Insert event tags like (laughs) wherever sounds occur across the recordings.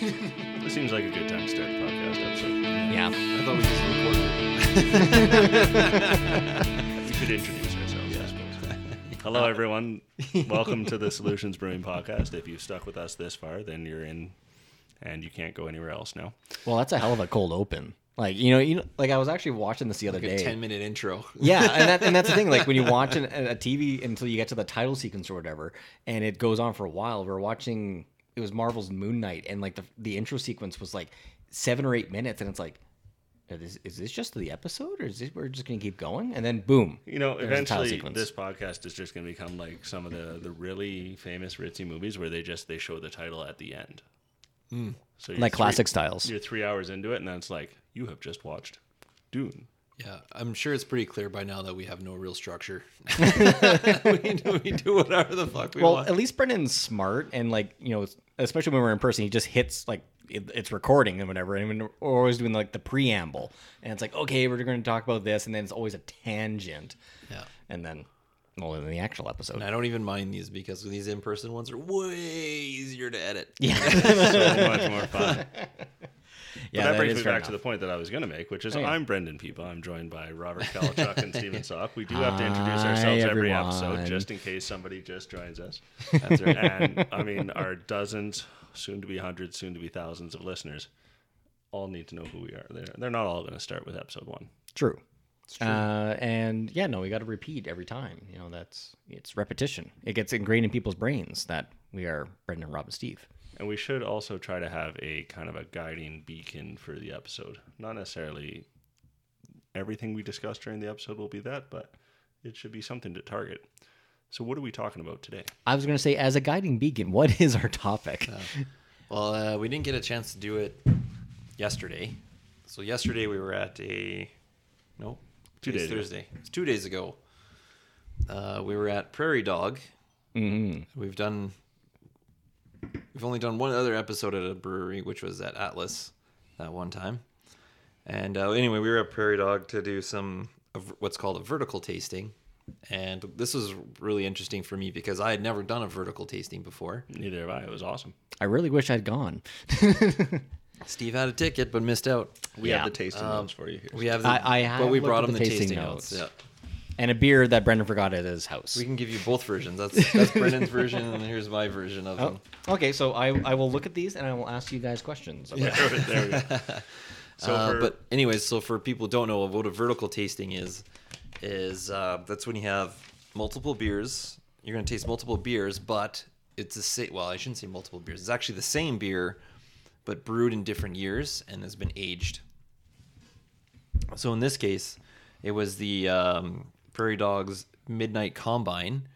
This seems like a good time to start the podcast episode. Yeah. I thought we just recorded. (laughs) We could introduce ourselves, I suppose. Hello, everyone. Welcome to the Solutions Brewing Podcast. If you've stuck with us this far, then you're in, and you can't go anywhere else now. Well, that's a hell of a cold open. Like you know, you know, like I was actually watching this the other Like a day. ten minute intro. Yeah, and that and that's the thing. Like when you watch an, (laughs) a TV until you get to the title sequence or whatever, and it goes on for a while. We are watching. It was Marvel's Moon Knight, and like the the intro sequence was like seven or eight minutes, and it's like, is this, is this just the episode, or is this we're just gonna keep going? And then boom, You know, there's a title eventually, this podcast is just going to become like some of the, the really famous ritzy movies where they just they show the title at the end. Hmm. So like three- classic styles. You're three hours into it, and then it's like you have just watched Dune. Yeah, I'm sure it's pretty clear by now that we have no real structure. (laughs) (laughs) we, do, we do whatever the fuck we Well, want. Well, at least Brendan's smart, and like you know, especially when we're in person, he just hits like it, it's recording and whatever. And we're always doing like the preamble, and it's like, okay, we're going to talk about this, and then it's always a tangent, yeah. and then well, in the actual episode, And I don't even mind these because these in person ones are way easier to edit. yeah, (laughs) So much more fun. (laughs) yeah, but that brings is me back to the point that I was going to make, which is Oh, yeah. I'm Brendan People. I'm joined by Robert Kalachuk and Steven (laughs) Sock. We do have to introduce Hi, ourselves every everyone. episode, just in case somebody just joins us. That's right. And (laughs) I mean, our dozens, soon to be hundreds, soon to be thousands of listeners, all need to know who we are. They're, they're not all going to start with episode one. True. Uh, and yeah, no, we got to repeat every time. You know, that's it's repetition. It gets ingrained in people's brains that we are Brendan, Rob, and Steve. And we should also try to have a kind of a guiding beacon for the episode. Not necessarily everything we discuss during the episode will be that, but it should be something to target. So, what are we talking about today? I was going to say, as a guiding beacon, what is our topic? (laughs) Well, uh, we didn't get a chance to do it yesterday. So yesterday we were at a no Two days. Thursday. It's two days ago. Uh, we were at Prairie Dog. hmm We've done. We've only done one other episode at a brewery, which was at Atlas that one time. And uh, anyway, we were at Prairie Dog to do some of what's called a vertical tasting. And this was really interesting for me because I had never done a vertical tasting before. Neither have I. It was awesome. I really wish I'd gone. (laughs) Steve had a ticket but missed out. We Yeah. have the tasting notes for you here. We have the, I- I have but we brought at him the the tasting tasting, notes. notes. And a beer that Brendan forgot at his house. We can give you both versions. That's (laughs) that's Brendan's version, and here's my version of Oh, them. okay, so I, I will look at these and I will ask you guys questions. about (laughs) it. there we go. (laughs) So, Uh, for, but anyways, so for people who don't know what a vertical tasting is, is uh, that's when you have multiple beers. You're going to taste multiple beers, but it's the same. Well, I shouldn't say multiple beers. It's actually the same beer, but brewed in different years and has been aged. So in this case, it was the um, Prairie Dogs Midnight Combine,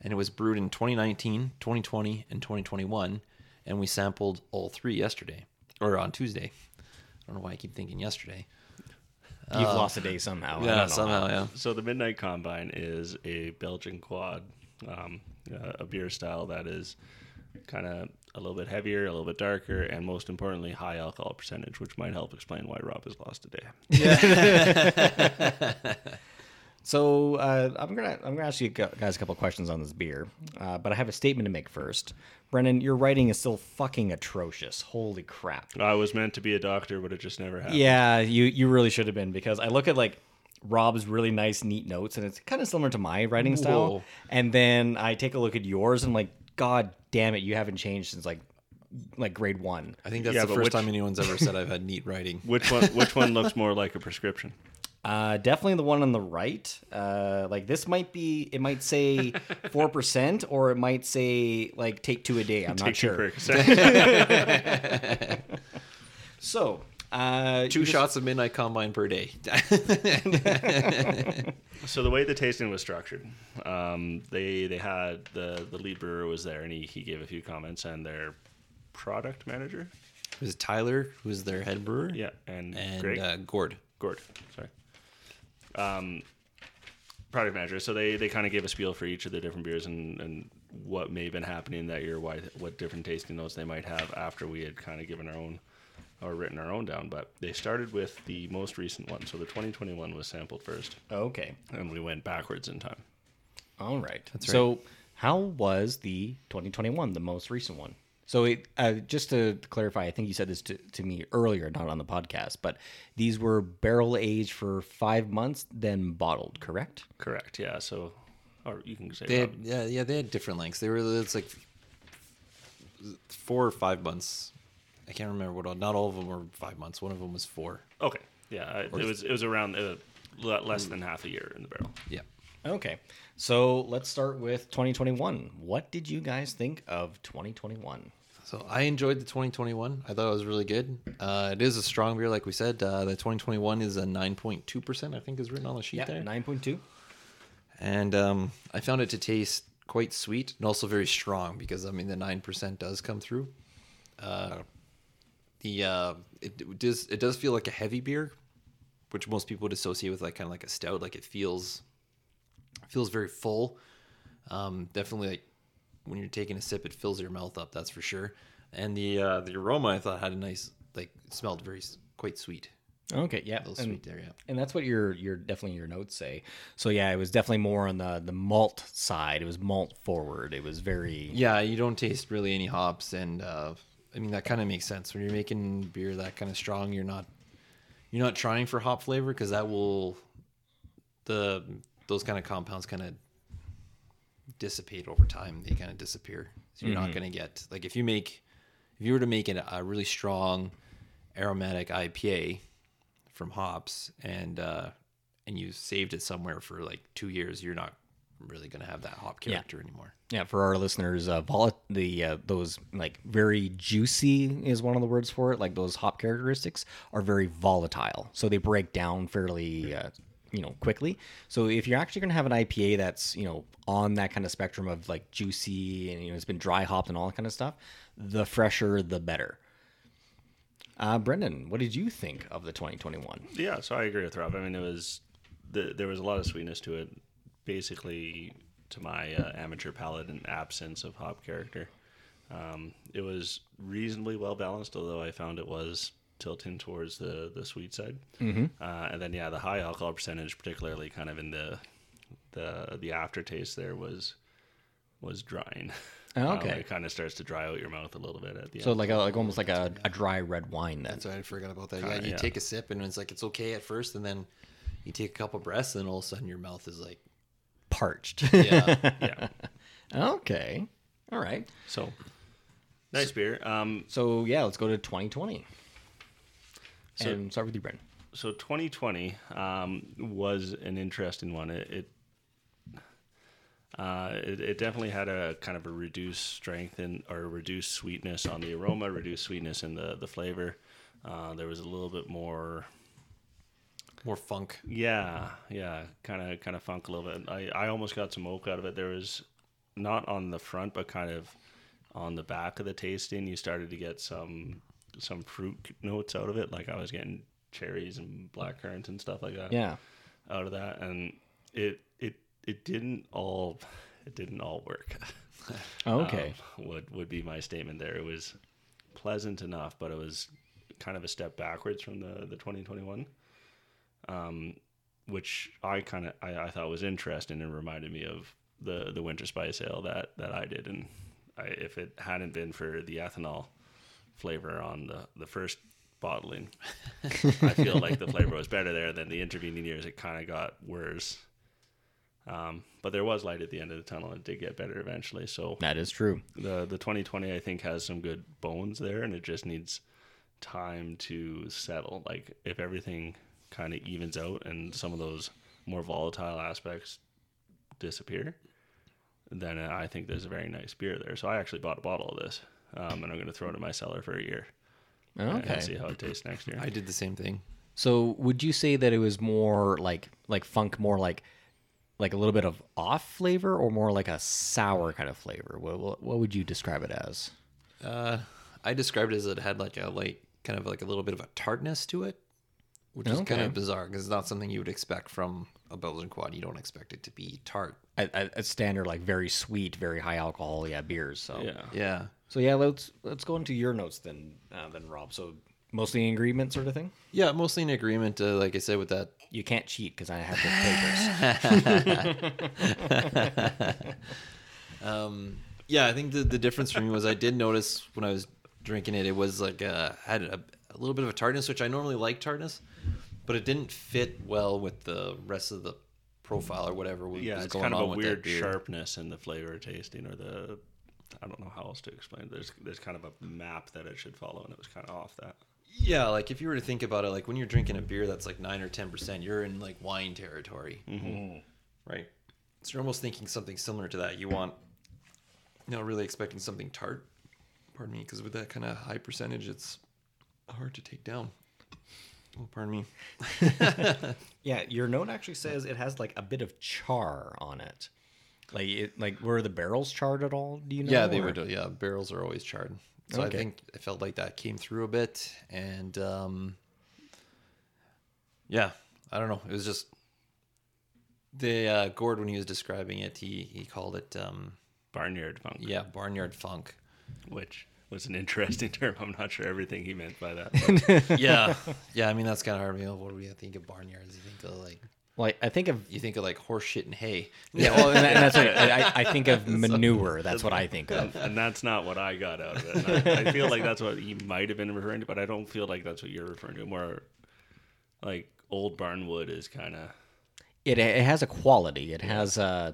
and it was brewed in 2019, 2020, and 2021, and we sampled all three yesterday or on Tuesday. I don't know why I keep thinking yesterday. You've lost a day somehow. I Yeah, don't know somehow, how. yeah. so the Midnight Combine is a Belgian quad, um, uh, a beer style that is kind of a little bit heavier, a little bit darker, and most importantly, high alcohol percentage, which might help explain why Rob has lost a day. (laughs) (laughs) So uh, I'm gonna I'm gonna ask you guys a couple questions on this beer, uh, but I have a statement to make first. Brendan, your writing is still fucking atrocious. Holy crap! I was meant to be a doctor, but it just never happened. Yeah, you you really should have been because I look at like Rob's really nice, neat notes, and it's kind of similar to my writing style. Whoa. And then I take a look at yours, and I'm like, God damn it, you haven't changed since like like grade one. I think that's Yeah, the first which- time anyone's ever said I've had neat writing. (laughs) Which one? Which one looks more like a prescription? Uh, definitely the one on the right. Uh, like this might be, it might say (laughs) four percent, or it might say like take two a day. I'm not sure. (laughs) So, uh, Two you just- shots of Midnight Combine per day. (laughs) So the way the tasting was structured, um, they they had the the lead brewer was there, and he, he gave a few comments, and their product manager, It was Tyler, who's their head brewer. yeah, and, And Greg uh, Gord. Gord, sorry, um, product manager. So they they kind of gave a spiel for each of the different beers and and what may have been happening that year, why what different tasting notes they might have after we had kind of given our own or written our own down. But they started with the most recent one, so the 2021 was sampled first, Okay. and we went backwards in time. All right. That's right. So, how was the 2021, the most recent one? So it, uh, just to clarify, I think you said this to, to me earlier, not on the podcast, but these were barrel aged for five months, then bottled, correct? Correct. Yeah. So, or you can say They had, Rob. yeah, yeah, they had different lengths. They were it's like four or five months. I can't remember what. All, not all of them were five months. One of them was four. okay. Yeah. I, it was it was around uh, le- less than half a year in the barrel. Yeah. Okay. So let's start with 2021. What did you guys think of 2021? So I enjoyed the 2021. I thought it was really good. Uh, it is a strong beer, like we said. Uh, the 2021 is a 9.2 percent. I think is written on the sheet Yeah, there. 9.2. and um, I found it to taste quite sweet and also very strong because I mean the nine percent does come through. Uh, the uh, it, it does it does feel like a heavy beer, which most people would associate with like kind of like a stout. Like it feels feels very full. Um, definitely like when you're taking a sip, it fills your mouth up. That's for sure. And the uh, the aroma I thought had a nice like smelled very quite sweet. Okay, yeah. A little and- sweet there, yeah. And that's what your your definitely your notes say. So yeah, it was definitely more on the the malt side. It was malt forward. It was very Yeah, you don't taste really any hops, and uh, I mean that kind of makes sense when you're making beer that kind of strong. You're not you're not trying for hop flavor because that will the those kind of compounds kind of dissipate over time. They kind of disappear. So you're not going to get like if you make if you were to make it a really strong aromatic IPA from hops and uh, and you saved it somewhere for like two years, you're not really going to have that hop Yeah. character anymore. Yeah, for our listeners, uh, vol- the uh, those like very juicy is one of the words for it. Like those hop characteristics are very volatile, so they break down fairly, uh, you know, quickly. So if you're actually going to have an IPA that's you know on that kind of spectrum of like juicy and you know it's been dry hopped and all that kind of stuff, the fresher the better. Uh, Brendan, what did you think of the 2021? Yeah, so I agree with Rob. I mean, it was the, there was a lot of sweetness to it. Basically, to my uh, amateur palate, an absence of hop character. Um, it was reasonably well balanced, although I found it was tilting towards the the sweet side. Mm-hmm. Uh, and then yeah, the high alcohol percentage, particularly kind of in the the the aftertaste, there was was drying. Oh, Um, (laughs) okay. it kind of starts to dry out your mouth a little bit at the So end. like a, like almost like a, a dry red wine then. That's right. I forgot about that. Yeah, Kinda, you yeah. take a sip and it's like it's okay at first, and then you take a couple breaths, and all of a sudden your mouth is like, Parched. (laughs) yeah, yeah. okay. All right. So nice beer. Um, So yeah, let's go to 2020. So- and start with you, Brendan. so 2020 um, was an interesting one. It it, uh, it it definitely had a kind of a reduced strength and or reduced sweetness on the aroma, reduced sweetness in the the flavor. Uh, there was a little bit more, more funk. yeah, yeah, kind of kind of funk a little bit. I I almost got some oak out of it. There was not on the front, but kind of on the back of the tasting. You started to get some some fruit notes out of it. Like I was getting cherries and black currants and stuff like that Yeah. out of that, and it it it didn't all it didn't all work. (laughs) Oh, okay. Um, would would be my statement there. It was pleasant enough, but it was kind of a step backwards from the the 2021, um, which I kind of I, I thought was interesting and reminded me of the the winter spice ale that that I did, and I, if it hadn't been for the ethanol flavor on the the first bottling, I feel like the flavor was better there. Than the intervening years, it kind of got worse. Um, but there was light at the end of the tunnel. It did get better eventually. So that is true. the the 2020 I think has some good bones there, and it just needs time to settle. Like if everything kind of evens out and some of those more volatile aspects disappear, then I think there's a very nice beer there. So I actually bought a bottle of this, um, and I'm going to throw it in my cellar for a year Okay. and see how it tastes next year. I did the same thing. So would you say that it was more like like funk, more like like a little bit of off flavor, or more like a sour kind of flavor? What what, what would you describe it as? Uh, I described it as it had like a light, kind of like a little bit of a tartness to it, which is kind of bizarre because it's not something you would expect from a Belgian quad. You don't expect it to be tart. A, a, a standard like very sweet, very high alcohol, yeah, beers. So yeah. Yeah. So yeah, let's let's go into your notes then, uh, then Rob. So mostly in agreement, sort of thing. Yeah, mostly in agreement. Uh, like I said, with that You can't cheat because I have the papers. (laughs) Um, Yeah, I think the, the difference for me was I did notice when I was drinking it, it was like uh, had a, a little bit of a tartness, which I normally like tartness, but it didn't fit well with the rest of the profile or whatever was Yeah, was it's going kind of on a with weird that beer. sharpness in the flavor tasting, or the I don't know how else to explain. it. There's there's kind of a map that it should follow, and it was kind of off that. Yeah, like if you were to think about it, like when you're drinking a beer that's like nine or ten percent, you're in like wine territory, Mm-hmm. right? So you're almost thinking something similar to that. You want, you know, really expecting something tart. Pardon me, because with that kind of high percentage, it's hard to take down. Oh, pardon me. (laughs) Yeah, your note actually says it has like a bit of char on it. Like, it, like were the barrels charred at all? Do you know? Yeah, they or- would. Yeah, barrels are always charred. So Okay. I think I felt like that came through a bit, and um, yeah, I don't know. It was just the uh, Gord when he was describing it, he he called it um, Barnyard funk, yeah barnyard funk. which was an interesting (laughs) term. I'm not sure everything he meant by that. (laughs) Yeah, (laughs) yeah. I mean that's kind of hard. You know, what do we think of barnyards? You think of like Like I think of you think of like horse shit and hay. yeah, well, and, that- and that's right. I, I think of manure. That's what I think of. and that's not what I got out of it. I, I feel like that's what he might have been referring to, but I don't feel like that's what you're referring to. More like old barn wood is kind of It it has a quality. It has uh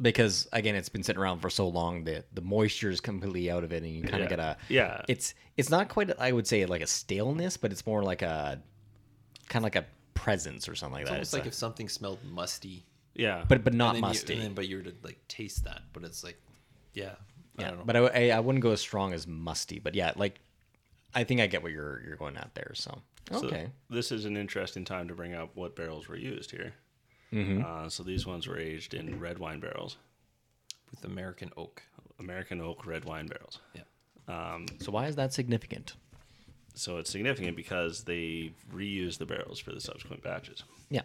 because again it's been sitting around for so long that the moisture is completely out of it and you kind Yeah. of get a Yeah. It's it's not quite I would say like a staleness, but it's more like a kind of like a presence or something like It's that. almost It's like a- if something smelled musty, yeah. but but not and then musty. You, and then, but you were to like taste that, but it's like, yeah, I yeah, don't know. but I, I I wouldn't go as strong as musty. But yeah, like I think I get what you're you're going at there. So So okay, this is an interesting time to bring up what barrels were used here. Mm-hmm. Uh, so these ones were aged in red wine barrels, with American oak. American oak red wine barrels. Yeah. so why is that significant? So it's significant because they reused the barrels for the subsequent batches. Yeah,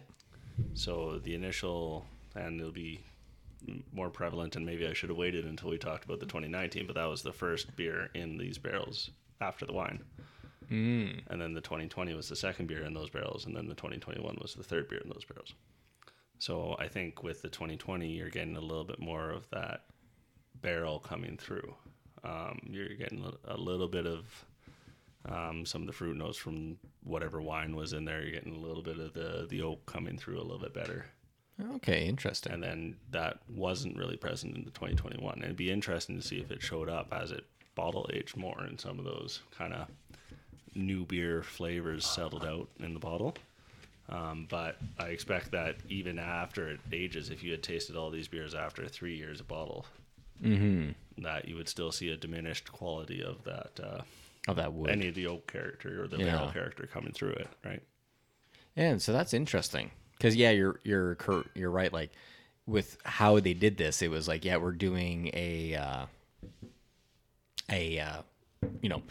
So the initial, and it'll be more prevalent, and maybe I should have waited until we talked about the 2019, but that was the first beer in these barrels after the wine. Mm. And then the 2020 was the second beer in those barrels, and then the 2021 was the third beer in those barrels. So I think with the 2020, you're getting a little bit more of that barrel coming through. Um, you're getting a- little bit of um, some of the fruit notes from whatever wine was in there. You're getting a little bit of the the oak coming through a little bit better, okay, interesting. and then that wasn't really present in the 2021. And it'd be interesting to see if it showed up as it bottle aged more, and some of those kind of new beer flavors settled out in the bottle. Um, but I expect that even after it ages, if you had tasted all these beers after three years a bottle, that you would still see a diminished quality of that uh, of that wood. any of the oak character or the Yeah. barrel character coming through it, right? And so that's interesting because yeah, you're you're you're right. Like with how they did this, it was like yeah, we're doing a uh, a uh, you know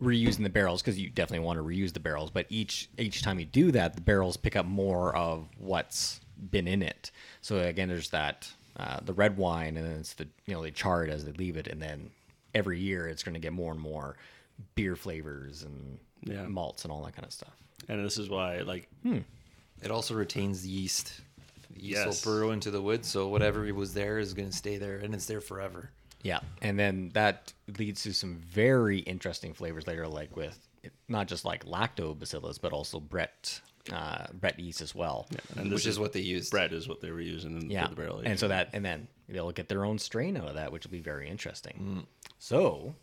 reusing the barrels because you definitely want to reuse the barrels. But each each time you do that, the barrels pick up more of what's been in it. So again, there's that uh, the red wine, and then it's the you know they char it as they leave it, and then every year it's going to get more and more beer flavors and Yeah. malts and all that kind of stuff. And this is why, like, It also retains the yeast. The yeast Yes. will burrow into the wood, so whatever was there is going to stay there, and it's there forever. Yeah, and then that leads to some very interesting flavors later, like with not just like lactobacillus, but also Brett uh, Brett yeast as well. Yeah, and which is what they used. Brett is what they were using in, for the barrel and so that and then they'll get their own strain out of that, which will be very interesting. So,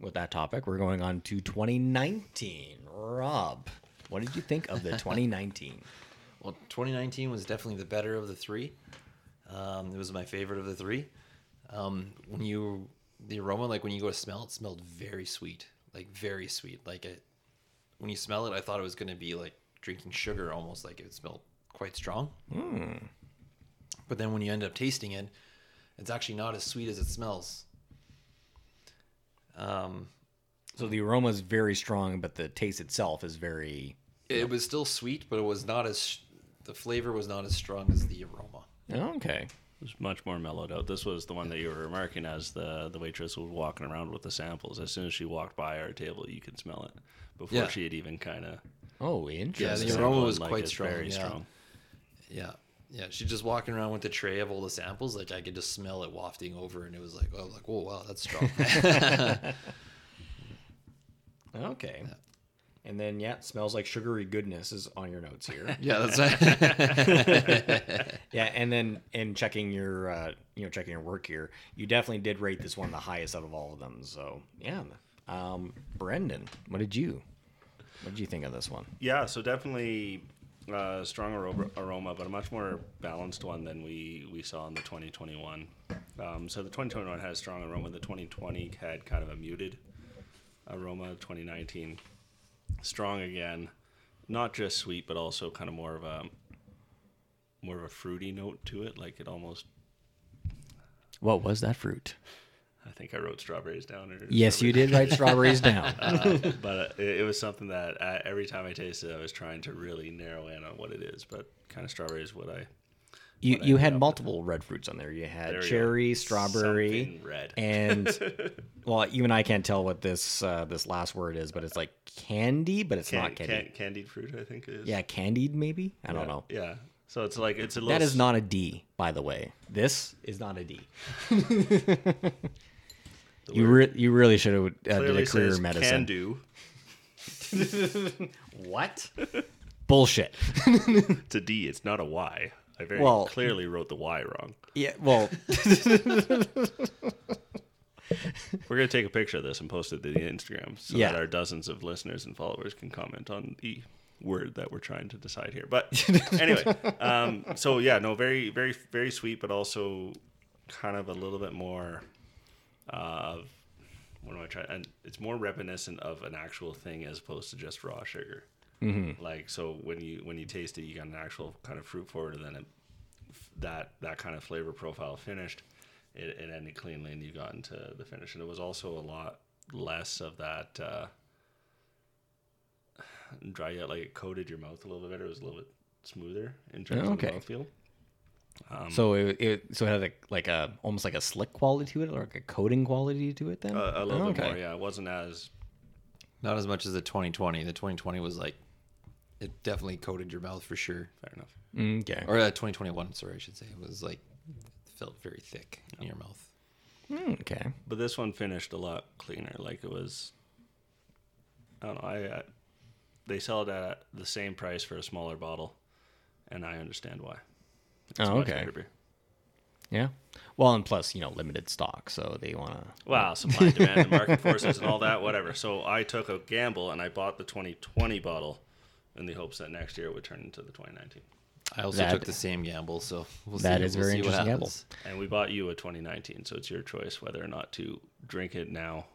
with that topic, we're going on to 2019. Rob, what did you think of the (laughs) 2019? Well, 2019 was definitely the better of the three. Um, it was my favorite of the three. Um, when you the aroma, like when you go to smell, it smelled very sweet, like very sweet. Like it, when you smell it, I thought it was going to be like drinking sugar, almost like it smelled quite strong. But then when you end up tasting it, it's actually not as sweet as it smells. Um, so the aroma is very strong, but the taste itself is very it was still sweet, but it was not as the flavor was not as strong as the aroma. okay. It was much more mellowed out. This was the one that you were remarking as the the waitress was walking around with the samples. As soon as she walked by our table, you could smell it before Yeah. she had even kind of. Oh, interesting. Yeah, the aroma was quite strong, Very yeah. strong. Yeah. yeah, she's just walking around with the tray of all the samples. Like I could just smell it wafting over, and it was like, oh, like, oh wow, that's strong. (laughs) (laughs) Okay. And then yeah, smells like sugary goodness is on your notes here. (laughs) yeah, that's right. (laughs) (laughs) yeah, and then in checking your uh, you know checking your work here, you definitely did rate this one the highest out of all of them. So yeah, um, Brendan, what did you what did you think of this one? Yeah, so definitely uh, strong aroma, aroma, but a much more balanced one than we, we saw in the 2021. Um, so the 2021 had a strong aroma. The 2020 had kind of a muted aroma. 2019 strong again, not just sweet, but also kind of more of a more of a fruity note to it. Like it almost. What was that fruit? I think I wrote strawberries down. Or Yes, you did write strawberries (laughs) down. uh, but it, it was something that uh, every time I tasted, it, I was trying to really narrow in on what it is. But kind of strawberries, what I. You you had multiple red fruits on there. You had There cherry, strawberry, red. and (laughs) well, even I can't tell what this uh, this last word is, but it's like candy, but it's Can, not candy. can, candied fruit, I think it is. Yeah, candied maybe. I don't know. Yeah. So it's like it's a little. That is not a D, by the way. This is not a D. (laughs) You re- you really should have uh, did a career medicine. Can do. (laughs) What? Bullshit. It's a D. It's not a Y. I very Well- clearly wrote the Y wrong. Yeah. Well, (laughs) (laughs) We're gonna take a picture of this and post it to the Instagram so Yeah. that our dozens of listeners and followers can comment on the word that we're trying to decide here. But (laughs) anyway, um, so yeah, no, very, very, very sweet, but also kind of a little bit more of what am I trying? And it's more reminiscent of an actual thing as opposed to just raw sugar. Mm-hmm. Like so, when you when you taste it, you got an actual kind of fruit forward, and then it, that that kind of flavor profile finished. It, it ended cleanly, and you got into the finish. And it was also a lot less of that uh, dry out. Like it coated your mouth a little bit better. It was a little bit smoother in terms Oh, of the okay. mouthfeel. Um, so it, it so it had a, like a almost like a slick quality to it, or like a coating quality to it. Then a, a little Oh, bit okay. more, yeah. It wasn't as Not as much as the 2020. The 2020 was like, it definitely coated your mouth for sure. fair enough. Mm, Okay. Or uh, 2021, sorry, I should say. It was like, felt very thick in your mouth. Mm, okay. But this one finished a lot cleaner. Like it was, I don't know. I, I they sell it at the same price for a smaller bottle, and I understand why. It's Oh, okay. beer. Yeah. Well, and plus, you know, limited stock, so they want to. Wow, supply and demand and market forces and all that, whatever. So I took a gamble and I bought the 2020 bottle in the hopes that next year it would turn into the 2019. I also That- took the same gamble, so we'll That see. is we'll very see interesting gamble. And we bought you a 2019, so it's your choice whether or not to drink it now,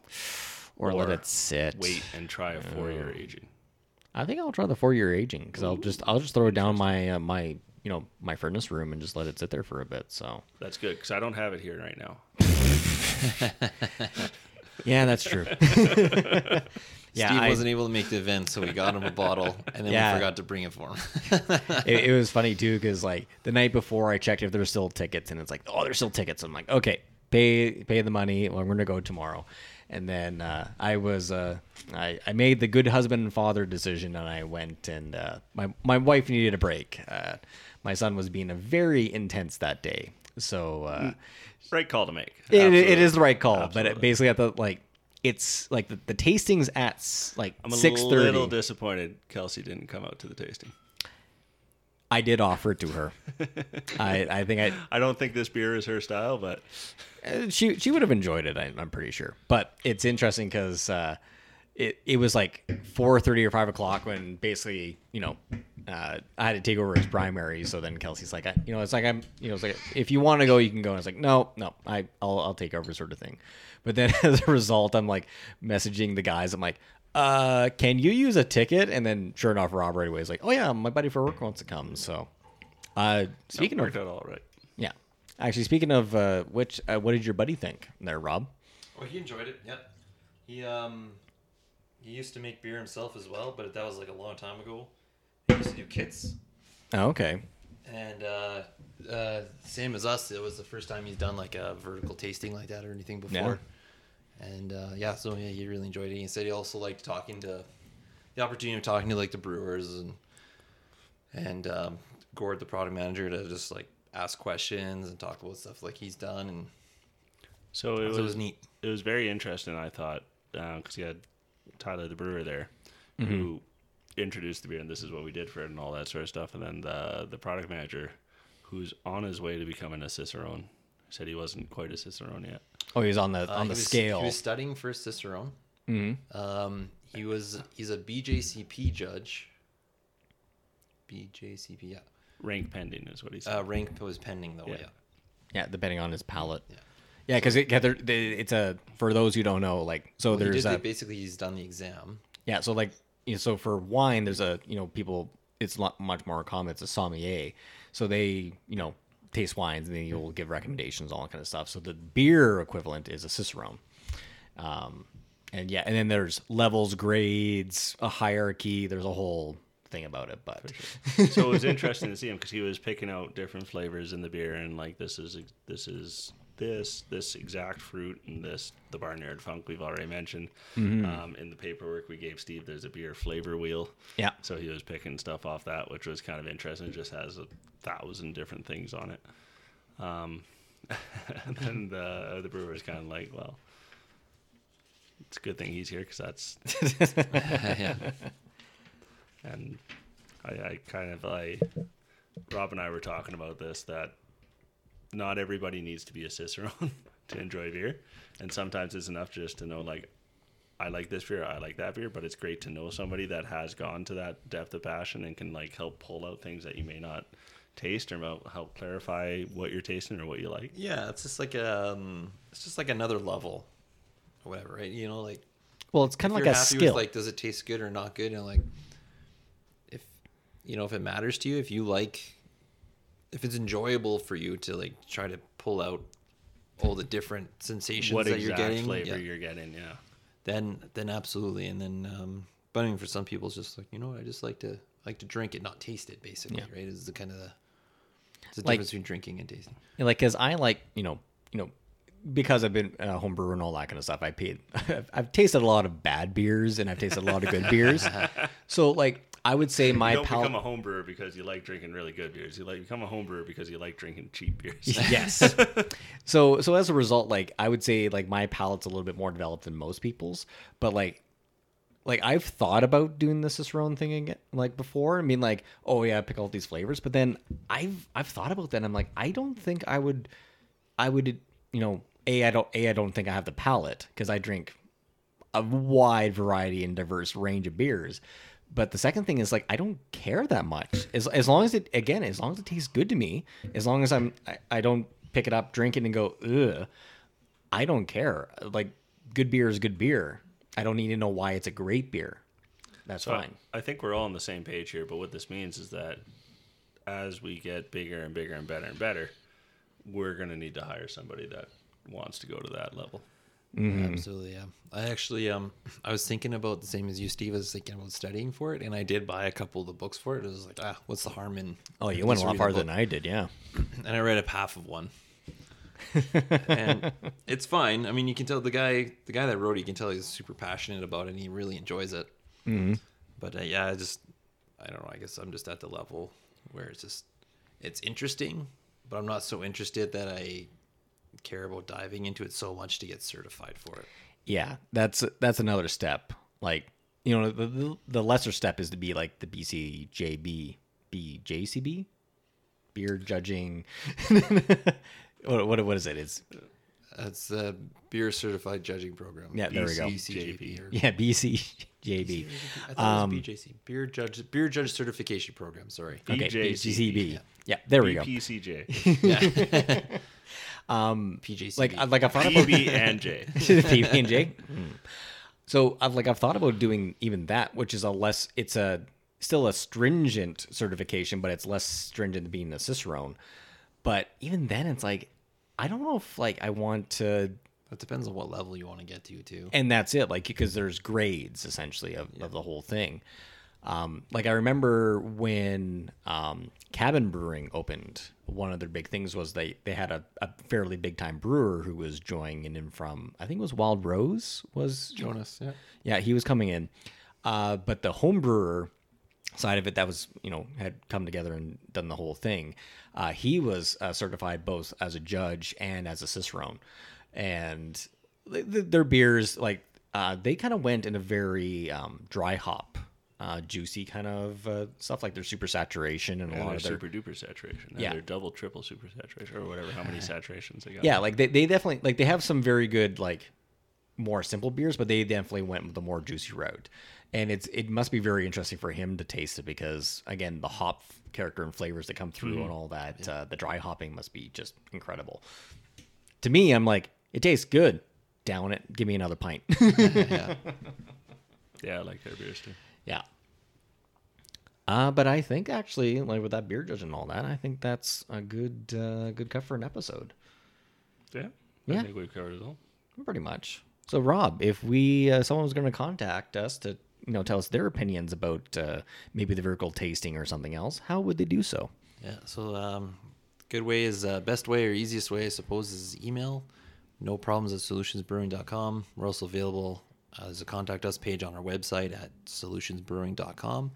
Or, let it sit. wait and try a four-year aging. I think I'll try the four year aging because I'll just I'll just throw it down my uh, my you know my furnace room and just let it sit there for a bit. So That's good because I don't have it here right now. (laughs) yeah, that's true. (laughs) yeah, Steve I- wasn't able to make the event, so we got him a bottle, and then Yeah. we forgot to bring it for him. (laughs) it, it was funny too because like the night before I checked if there's still tickets and it's like oh there's still tickets. I'm like okay pay pay the money. Well, I'm gonna go tomorrow. And then uh, I was uh, I, I made the good husband and father decision and I went and uh, my my wife needed a break. Uh, my son was being a very intense that day, so uh, Right call to make. it, it Absolutely. is the right call. But Absolutely. it basically at the like it's like the, the tastings at like I'm a six little disappointed Kelsey didn't come out to the tasting. I did offer it to her. (laughs) I I think I I don't think this beer is her style, but Uh, she she would have enjoyed it. I, I'm pretty sure. But it's interesting because uh, it it was like four thirty or five o'clock when basically you know uh, I had to take over his primary. So then Kelsey's like, I, you know, it's like I'm, you know, it's like if you want to go, you can go. And it's like, no, no, I I'll I'll take over, sort of thing. But then (laughs) as a result, I'm like messaging the guys. I'm like. Uh, can you use a ticket? And then, sure enough, Rob right away is like, "Oh yeah, my buddy for work wants to come." So, uh, speaking worked of, out all right. yeah, actually, speaking of uh, which, uh, what did your buddy think there, Rob? Well, he enjoyed it. Yep. He um he used to make beer himself as well, but that was like a long time ago. He used to do kits, Oh, okay. and uh, uh, same as us, it was the first time he's done like a vertical tasting like that or anything before. And uh, yeah, so yeah, he really enjoyed it. He said he also liked talking to the opportunity of talking to like the brewers and and um, Gord, the product manager, to just like ask questions and talk about stuff like he's done, and So it so was, it was neat. it was very interesting. I thought because he had Tyler the brewer there, who introduced the beer and this is what we did for it and all that sort of stuff, and then the the product manager, who's on his way to becoming a cicerone, said he wasn't quite a cicerone yet. Oh, he's on the Uh, on he the was- scale. He was studying for Cicerone. Mhm. Um, he was he's a BJCP judge. BJCP, yeah. Rank pending is what he said. Uh, rank was pending though. Yeah. Yeah. Yeah, depending on his palate. Yeah. Yeah, because it, yeah, there- they- it's a for those who don't know, like so Well, he there's did a, basically he's done the exam. yeah, so like you know, so for wine, there's a you know people it's lot much more common. It's a sommelier, so they you know taste wines and then you'll give recommendations, all that kind of stuff. So the beer equivalent is a cicerone. Um, and yeah, and then there's levels, grades, a hierarchy. There's a whole thing about it, but (laughs) so it was interesting to see him because he was picking out different flavors in the beer and like this is this is this this exact fruit and this the barnyard funk we've already mentioned. Um, in the paperwork we gave steve there's a beer flavor wheel. Yeah, so he was picking stuff off that which was kind of interesting. It just has a thousand different things on it. Um, (laughs) and then the, the brewer was kind of like well it's a good thing he's here because that's (laughs) yeah. and I, I kind of I Rob and I were talking about this that not everybody needs to be a cicerone (laughs) to enjoy beer, and sometimes it's enough just to know like I like this beer, I like that beer, but it's great to know somebody that has gone to that depth of passion and can like help pull out things that you may not taste or help- help clarify what you're tasting or what you like. Yeah, it's just like um, it's just like another level, or whatever, right? You know, like well, it's kind of like a skill. With, like, does it taste good or not good? And like, if you know, if it matters to you, if you like, if it's enjoyable for you to like try to pull out all the different sensations What that you're getting, flavor yeah, you're getting? Yeah. then then absolutely. And then, um, but I mean, for some people, it's just like you know, what, I just like to like to drink it, not taste it. Basically, Yeah. right? Is the kind of the it's the Like- difference between drinking and tasting. Yeah, like because I like you know you know because I've been a home brewer and all that kind of stuff. I paid. (laughs) I've, I've tasted a lot of bad beers and I've tasted a lot of good beers. (laughs) So like I would say my you don't palate. become a home brewer because you like drinking really good beers. You like become a home brewer because you like drinking cheap beers. (laughs) yes. (laughs) so so as a result, like I would say like my palate's a little bit more developed than most people's, but like like I've thought about doing the Cicerone thing again like before. I mean like, oh yeah, pick all these flavors, but then I've I've thought about that and I'm like, I don't think I would I would you know, A I don't A I don't think I have the palate because I drink a wide variety and diverse range of beers. But the second thing is like I don't care that much. As as long as it again, as long as it tastes good to me, as long as I'm I, I don't pick it up, drink it, and go ugh. I don't care. Like good beer is good beer. I don't need to know why it's a great beer. That's So fine. I think we're all on the same page here, but what this means is that as we get bigger and bigger and better and better, we're going to need to hire somebody that wants to go to that level. Absolutely, yeah. I actually, um, I was thinking about the same as you, Steve. I was thinking about studying for it, and I did buy a couple of the books for it. It was like, ah, what's the harm in? Oh, you went a lot farther than I did. Yeah. (clears throat) and I read up half of one. (laughs) and it's fine. I mean, you can tell the guy, the guy that wrote it, you can tell he's super passionate about it, and he really enjoys it. Mm-hmm. But uh, yeah, I just, I don't know. I guess I'm just at the level where it's just, it's interesting, but I'm not so interested that I care about diving into it so much to get certified for it. Yeah, that's that's another step. Like you know, the the, the lesser step is to be like the BCJB, BJCB, beer judging. (laughs) what, what what is it? It's That's the beer certified judging program. Yeah, there we go. BCJP or- yeah, BCJB. I thought it was um, BJC, beer judge, beer judge certification program. Sorry. Okay, BJCB. BCCB. Yeah, there we go. BPCJ, (laughs) (laughs) Um, PJC. Like like I thought about PB and J. (laughs) PB and J. Hmm. So I've like I've thought about doing even that, which is a less. It's a still a stringent certification, but it's less stringent than being a cicerone. But even then, it's like I don't know if like I want to. That depends on what level you want to get to, too. and that's it like because there's grades essentially of, of the whole thing um, like i remember when um, cabin brewing opened one of their big things was they they had a, a fairly big time brewer who was joining in from i think it was wild rose was Jonas, yeah. yeah he was coming in uh, but the home brewer side of it that was you know had come together and done the whole thing. Uh, he was uh, certified both as a judge and as a cicerone, and th- th- their beers like uh, they kind of went in a very um, dry hop. Uh, juicy kind of uh, stuff like their super saturation and a lot of their super duper saturation. And Yeah. They're double, triple super saturation or whatever, how many (sighs) saturations they got. yeah like they, they definitely like they have some very good like more simple beers but they definitely went with the more juicy route and it's it must be very interesting for him to taste it because again the hop character and flavors that come through and all that uh, the dry hopping must be just incredible to me i'm like it tastes good down it give me another pint (laughs) yeah. (laughs) Yeah, I like their beers too. Yeah uh, but I think actually, like with that beer judge and all that, I think that's a good, uh, good cut for an episode. Yeah. Yeah. I think we've covered it all. Pretty much. So, Rob, if we uh, someone was going to contact us to you know tell us their opinions about uh, maybe the vertical tasting or something else, how would they do so? Yeah. So, um, good way is uh, best way or easiest way, I suppose, is email. No problems at solutionsbrewing.com. We're also available uh, there's a contact us page on our website at solutionsbrewing.com,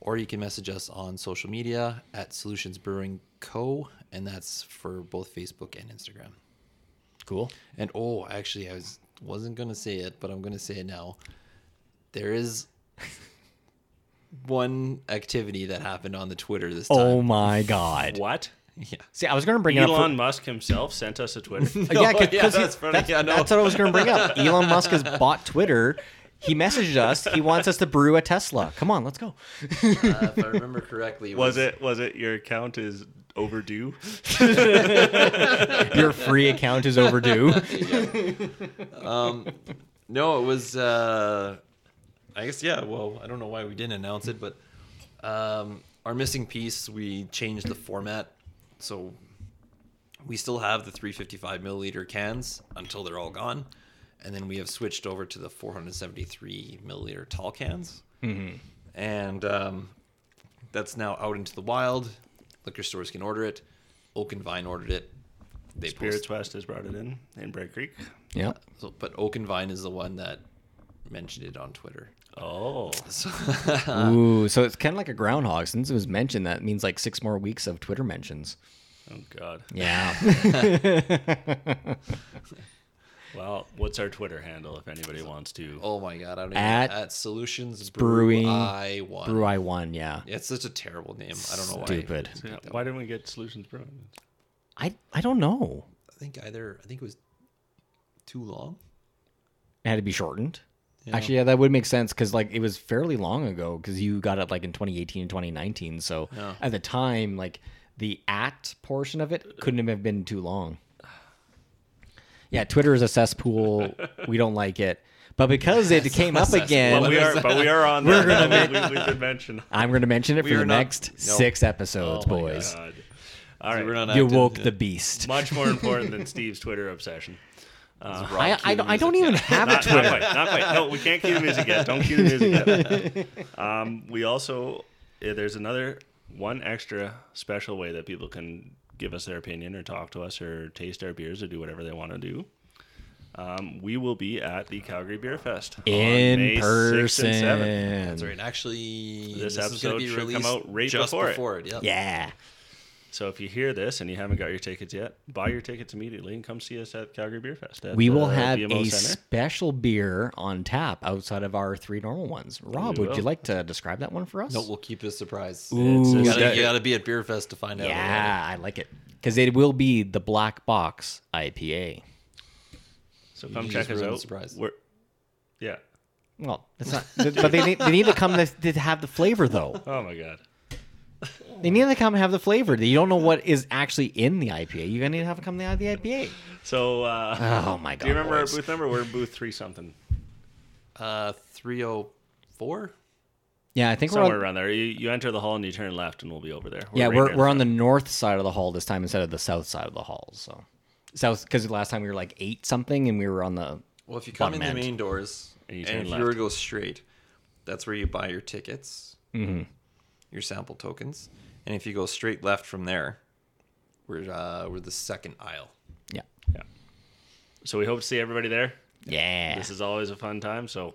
or you can message us on social media at Solutions Brewing Co. And that's for both Facebook and Instagram. Cool. And oh, actually, I was wasn't gonna say it, but I'm gonna say it now. There is (laughs) one activity that happened on the Twitter this time. Oh my God. What? (laughs) Yeah. See, I was going to bring it up. Elon For, Musk himself sent us a Twitter. (laughs) yeah, cause, (laughs) yeah, 'cause he- that's funny. That's, Yeah, no. that's what I was going to bring up. Elon Musk has bought Twitter. He messaged us. He wants us to brew a Tesla. Come on, let's go. Uh, if I remember correctly, it was it was it your account is overdue? Your free account is overdue. Um, no, it was. Uh, I guess yeah. Well, I don't know why we didn't announce it, but um, our missing piece, we changed the format, so we still have the 355 milliliter cans until they're all gone, and then we have switched over to the 473 milliliter tall cans, mm-hmm. and um, that's now out into the wild. Liquor stores can order it. Oak and Vine ordered it. They Spirits post- West has brought it in in Bragg Creek. Yeah. so, but Oak and Vine is the one that mentioned it on Twitter. Oh, So, (laughs) Ooh, so it's kind of like a groundhog. Since it was mentioned, that means like six more weeks of Twitter mentions. oh God. Yeah. (laughs) (laughs) Well, what's our Twitter handle if anybody wants to? oh my god, I don't even At at Solutions Brewing- I one. Brew I one. Yeah. It's such a terrible name. I don't know why. Stupid. Yeah, Why didn't we get Solutions Brewing? I I don't know. I think either I think it was too long. It had to be shortened. Yeah. Actually, yeah, that would make sense because like it was fairly long ago because you got it like in 2018 and 2019. So Yeah. at the time, like the at portion of it couldn't have been too long. Yeah, Twitter is a cesspool. (laughs) we don't like it, but because it came up again, But we are, but we are on. (laughs) We're gonna (laughs) we, we, we mention. I'm going to mention it for the not- next no. six episodes, Oh boys. God. All right. You woke the beast. Much more important than Steve's Twitter obsession. I, I, don't, I don't even have a Not, not quite. Not quite. No, we can't cue the music yet. Don't cue the music yet. (laughs) Um, we also eh, there's another one extra special way that people can give us their opinion or talk to us or taste our beers or do whatever they want to do. Um, we will be at the Calgary Beer Fest on In May 6th person. and 7th. That's right. Actually, This is gonna episode be should come released out right just before it. it. Yep. Yeah. So if you hear this and you haven't got your tickets yet, buy your tickets immediately and come see us at Calgary Beer Fest. At We will the have BMO a Center. special beer on tap outside of our three normal ones. Rob, We would you like to describe that one for us? No, we'll keep it a surprise. Ooh, you, gotta, you gotta be at Beer Fest to find out. yeah, I like it because it will be the Black Box IPA. So come You check just us out. surprise. We're, yeah. Well, it's not, but they need, they need to come to, to have the flavor though. Oh my god. They need to come and have the flavor. You don't know what is actually in the IPA. You're gonna need to have it come out of the IPA. So uh, Oh my god! do you remember boys. our booth number? We're in booth three something. Uh, three oh four. Yeah, I think we're Somewhere on, around there. You, you enter the hall and you turn left and we'll be over there. yeah right we're we're on the north side of the hall this time instead of the south side of the hall. So south because last time we were like eight something and we were on the Well, if you come in Bottom the main doors And you turn left and, turn if you were to go straight, that's where you buy your tickets, your sample tokens, and if you go straight left from there, we're uh, we're the second aisle. yeah Yeah. So we hope to see everybody there. yeah. This is always a fun time. So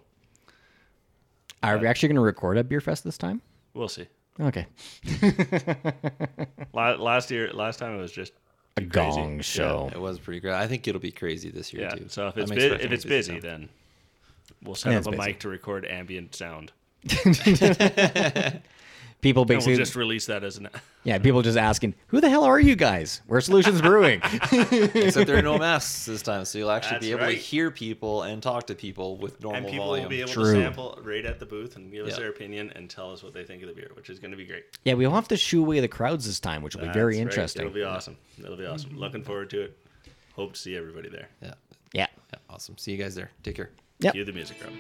Are we actually going to record at Beer Fest this time? We'll see. Okay. (laughs) Last year, last time it was just A gong show. It was pretty great. I think it'll be crazy this year yeah. too. So if it's bu- if it's busy, time. then we'll set Yeah, up a busy. mic to record ambient sound. (laughs) (laughs) People And we'll basically, just release that as an. (laughs) yeah, people just asking, who the hell are you guys? We're Solutions Brewing. (laughs) Except there are no (laughs) masks this time, so you'll actually be able right. to hear people and talk to people with normal And people volume. will be able True. to sample right at the booth and give us Yeah. their opinion and tell us what they think of the beer, which is going to be great. yeah, we'll have to shoo away the crowds this time, which will be very That's right. interesting. It'll be awesome. It'll be awesome. Looking forward to it. Hope to see everybody there. yeah. Yeah. yeah, awesome. See you guys there. Take care. Yep. Cue the music, Rob.